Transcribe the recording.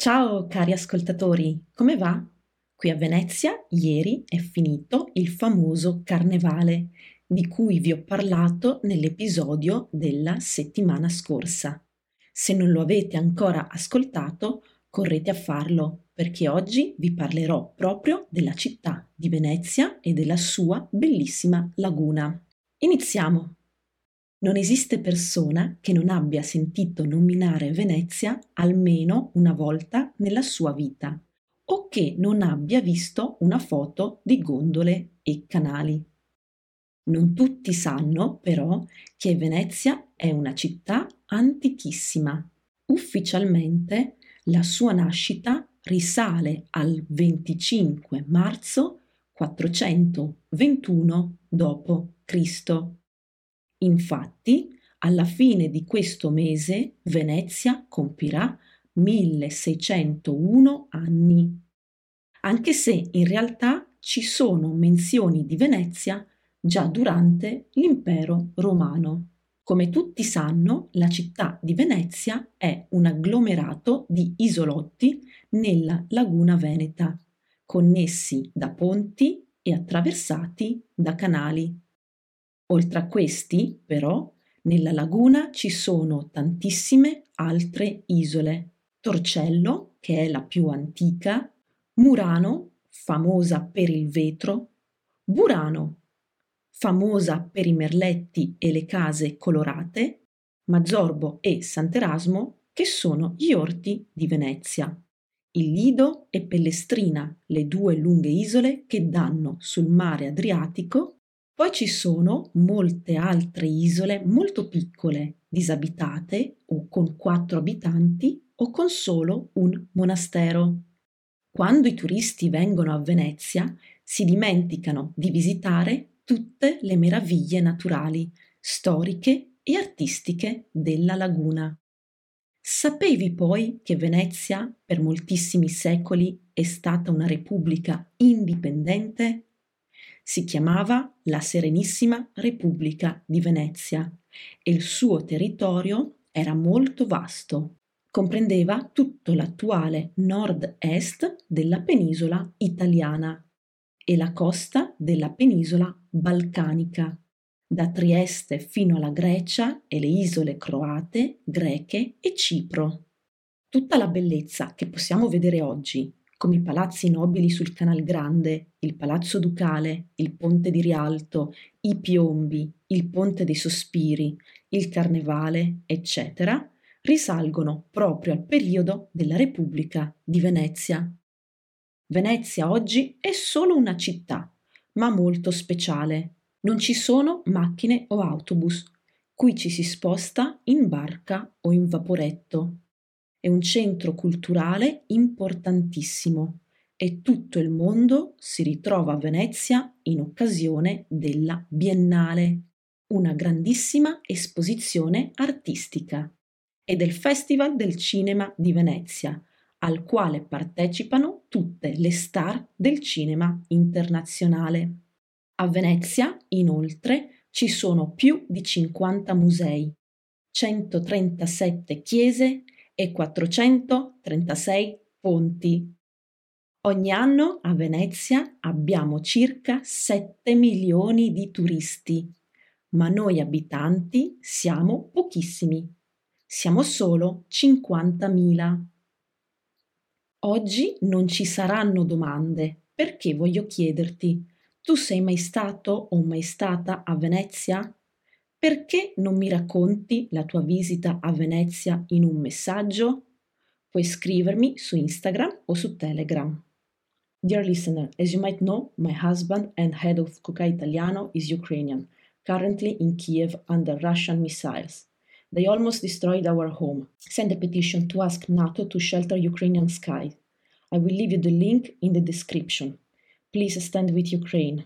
Ciao cari ascoltatori, come va? Qui a Venezia ieri è finito il famoso carnevale di cui vi ho parlato nell'episodio della settimana scorsa. Se non lo avete ancora ascoltato, correte a farlo perché oggi vi parlerò proprio della città di Venezia e della sua bellissima laguna. Iniziamo! Non esiste persona che non abbia sentito nominare Venezia almeno una volta nella sua vita o che non abbia visto una foto di gondole e canali. Non tutti sanno però che Venezia è una città antichissima. Ufficialmente la sua nascita risale al 25 marzo 421 d.C. Infatti, alla fine di questo mese Venezia compirà 1601 anni, anche se in realtà ci sono menzioni di Venezia già durante l'impero romano. Come tutti sanno, la città di Venezia è un agglomerato di isolotti nella laguna veneta, connessi da ponti e attraversati da canali. Oltre a questi, però, nella laguna ci sono tantissime altre isole. Torcello, che è la più antica, Murano, famosa per il vetro, Burano, famosa per i merletti e le case colorate, Mazzorbo e Sant'Erasmo, che sono gli orti di Venezia. Il Lido e Pellestrina, le due lunghe isole che danno sul mare Adriatico poi ci sono molte altre isole molto piccole, disabitate o con quattro abitanti o con solo un monastero. Quando i turisti vengono a Venezia si dimenticano di visitare tutte le meraviglie naturali, storiche e artistiche della laguna. Sapevi poi che Venezia per moltissimi secoli è stata una repubblica indipendente? Si chiamava la Serenissima Repubblica di Venezia e il suo territorio era molto vasto. Comprendeva tutto l'attuale nord-est della penisola italiana e la costa della penisola balcanica, da Trieste fino alla Grecia e le isole croate, greche e Cipro. Tutta la bellezza che possiamo vedere oggi come i palazzi nobili sul Canal Grande, il Palazzo Ducale, il Ponte di Rialto, i Piombi, il Ponte dei Sospiri, il Carnevale, eccetera, risalgono proprio al periodo della Repubblica di Venezia. Venezia oggi è solo una città, ma molto speciale. Non ci sono macchine o autobus. Qui ci si sposta in barca o in vaporetto. È un centro culturale importantissimo e tutto il mondo si ritrova a Venezia in occasione della Biennale, una grandissima esposizione artistica, e del Festival del Cinema di Venezia, al quale partecipano tutte le star del cinema internazionale. A Venezia, inoltre, ci sono più di 50 musei, 137 chiese e 436 ponti. Ogni anno a Venezia abbiamo circa 7 milioni di turisti, ma noi abitanti siamo pochissimi. Siamo solo 50.000. Oggi non ci saranno domande, perché voglio chiederti, tu sei mai stato o mai stata a Venezia? Perché non mi racconti la tua visita a Venezia in un messaggio? Puoi scrivermi su Instagram o su Telegram. Dear listener, as you might know, my husband and head of Kuka Italiano is Ukrainian, currently in Kiev under Russian missiles. They almost destroyed our home. Send a petition to ask NATO to shelter Ukrainian skies. I will leave you the link in the description. Please stand with Ukraine.